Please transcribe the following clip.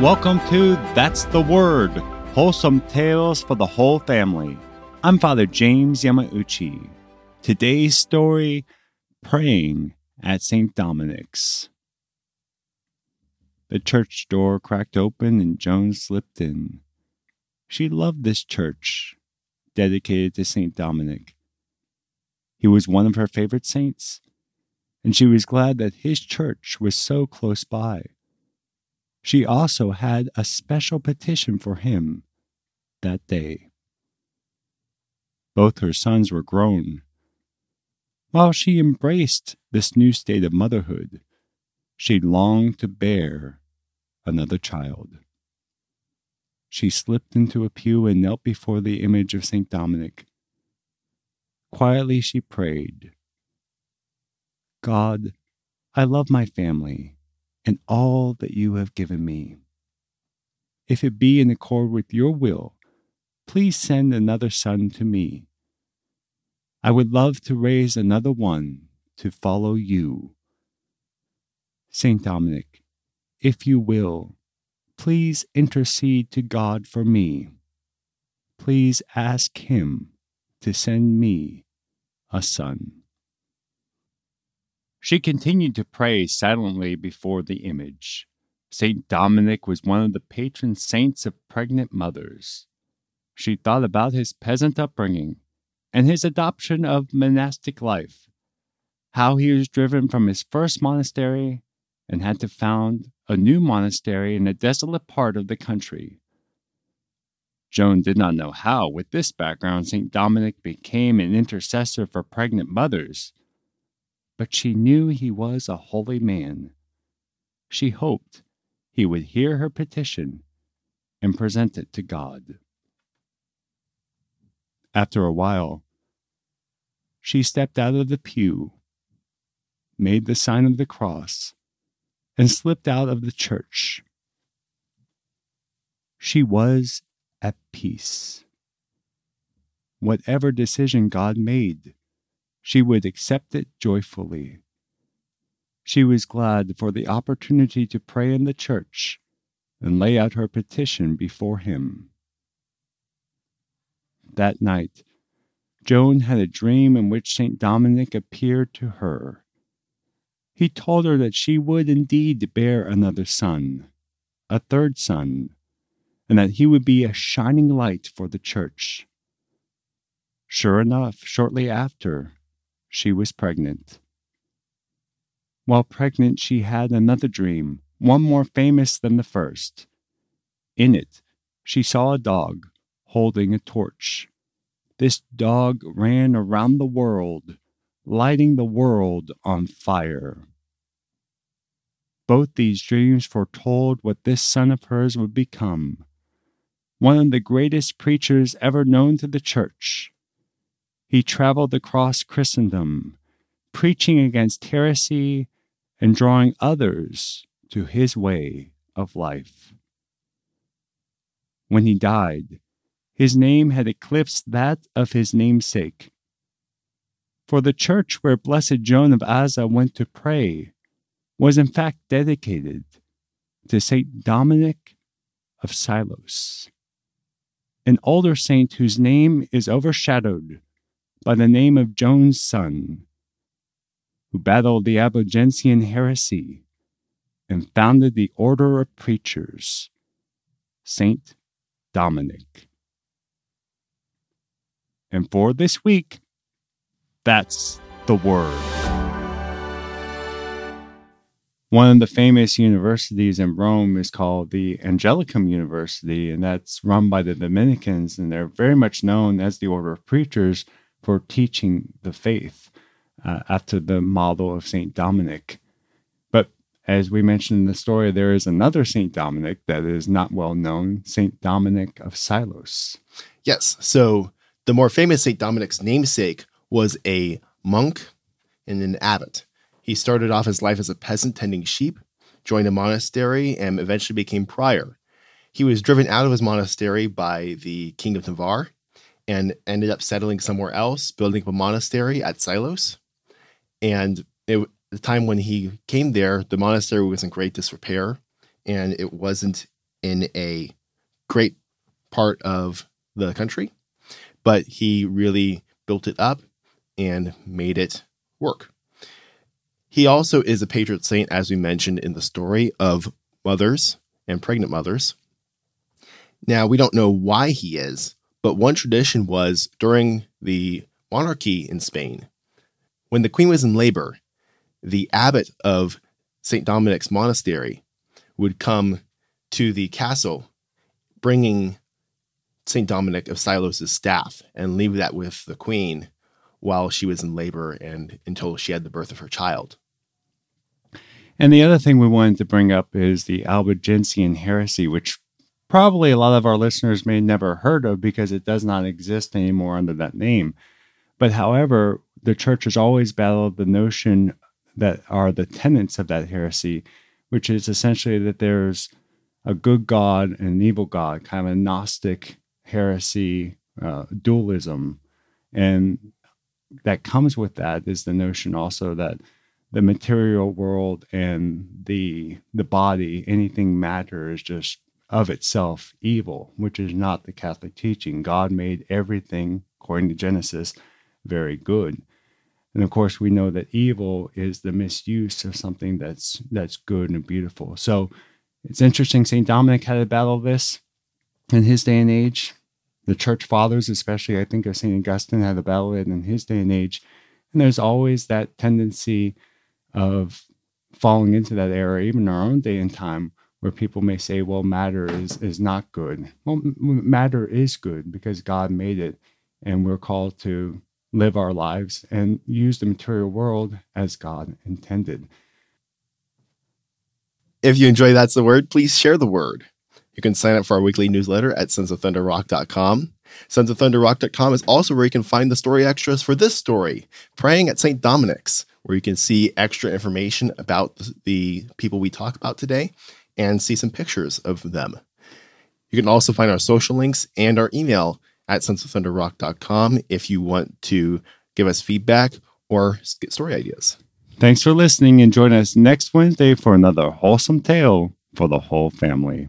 Welcome to That's the Word, wholesome tales for the whole family. I'm Father James Yamauchi. Today's story Praying at St. Dominic's. The church door cracked open and Joan slipped in. She loved this church, dedicated to St. Dominic. He was one of her favorite saints, and she was glad that his church was so close by. She also had a special petition for him that day. Both her sons were grown. While she embraced this new state of motherhood, she longed to bear another child. She slipped into a pew and knelt before the image of St. Dominic. Quietly she prayed God, I love my family and all that you have given me. If it be in accord with your will, please send another son to me. I would love to raise another one to follow you. Saint Dominic, if you will, please intercede to God for me. Please ask Him to send me a son. She continued to pray silently before the image. St. Dominic was one of the patron saints of pregnant mothers. She thought about his peasant upbringing and his adoption of monastic life, how he was driven from his first monastery and had to found a new monastery in a desolate part of the country. Joan did not know how, with this background, St. Dominic became an intercessor for pregnant mothers but she knew he was a holy man. She hoped he would hear her petition and present it to God. After a while, she stepped out of the pew, made the sign of the cross, and slipped out of the church. She was at peace. Whatever decision God made, she would accept it joyfully. She was glad for the opportunity to pray in the church and lay out her petition before him. That night, Joan had a dream in which St. Dominic appeared to her. He told her that she would indeed bear another son, a third son, and that he would be a shining light for the church. Sure enough, shortly after, she was pregnant. While pregnant, she had another dream, one more famous than the first. In it, she saw a dog holding a torch. This dog ran around the world, lighting the world on fire. Both these dreams foretold what this son of hers would become one of the greatest preachers ever known to the church. He traveled across Christendom, preaching against heresy and drawing others to his way of life. When he died, his name had eclipsed that of his namesake. For the church where Blessed Joan of Aza went to pray was in fact dedicated to Saint Dominic of Silos, an older saint whose name is overshadowed by the name of Joan's son, who battled the Albigensian heresy and founded the Order of Preachers, Saint Dominic. And for this week, that's the word. One of the famous universities in Rome is called the Angelicum University, and that's run by the Dominicans, and they're very much known as the Order of Preachers for teaching the faith uh, after the model of St. Dominic. But as we mentioned in the story, there is another St. Dominic that is not well known, St. Dominic of Silos. Yes. So the more famous St. Dominic's namesake was a monk and an abbot. He started off his life as a peasant tending sheep, joined a monastery, and eventually became prior. He was driven out of his monastery by the king of Navarre and ended up settling somewhere else, building up a monastery at Silos. And it, the time when he came there, the monastery was in great disrepair and it wasn't in a great part of the country, but he really built it up and made it work. He also is a patron saint, as we mentioned in the story, of mothers and pregnant mothers. Now, we don't know why he is, but one tradition was during the monarchy in Spain, when the queen was in labor, the abbot of St. Dominic's monastery would come to the castle bringing St. Dominic of Silos' staff and leave that with the queen while she was in labor and until she had the birth of her child. And the other thing we wanted to bring up is the Albigensian heresy, which probably a lot of our listeners may never heard of because it does not exist anymore under that name. But however, the church has always battled the notion that are the tenets of that heresy, which is essentially that there's a good God and an evil God, kind of a Gnostic heresy, uh, dualism. And that comes with that is the notion also that the material world and the the body, anything matter is just of itself evil, which is not the Catholic teaching. God made everything, according to Genesis, very good. And of course, we know that evil is the misuse of something that's that's good and beautiful. So it's interesting. Saint Dominic had to battle this in his day and age. The church fathers, especially I think of Saint Augustine, had to battle it in his day and age. And there's always that tendency of falling into that error, even in our own day and time, where people may say, "Well, matter is is not good." Well, matter is good because God made it, and we're called to live our lives and use the material world as God intended. If you enjoy That's the Word, please share the word. You can sign up for our weekly newsletter at sonsofthunderrock.com. Sonsofthunderrock.com is also where you can find the story extras for this story, Praying at St. Dominic's, where you can see extra information about the people we talk about today and see some pictures of them. You can also find our social links and our email at sonsofthunderrock.com if you want to give us feedback or get story ideas. Thanks for listening and join us next Wednesday for another wholesome tale for the whole family.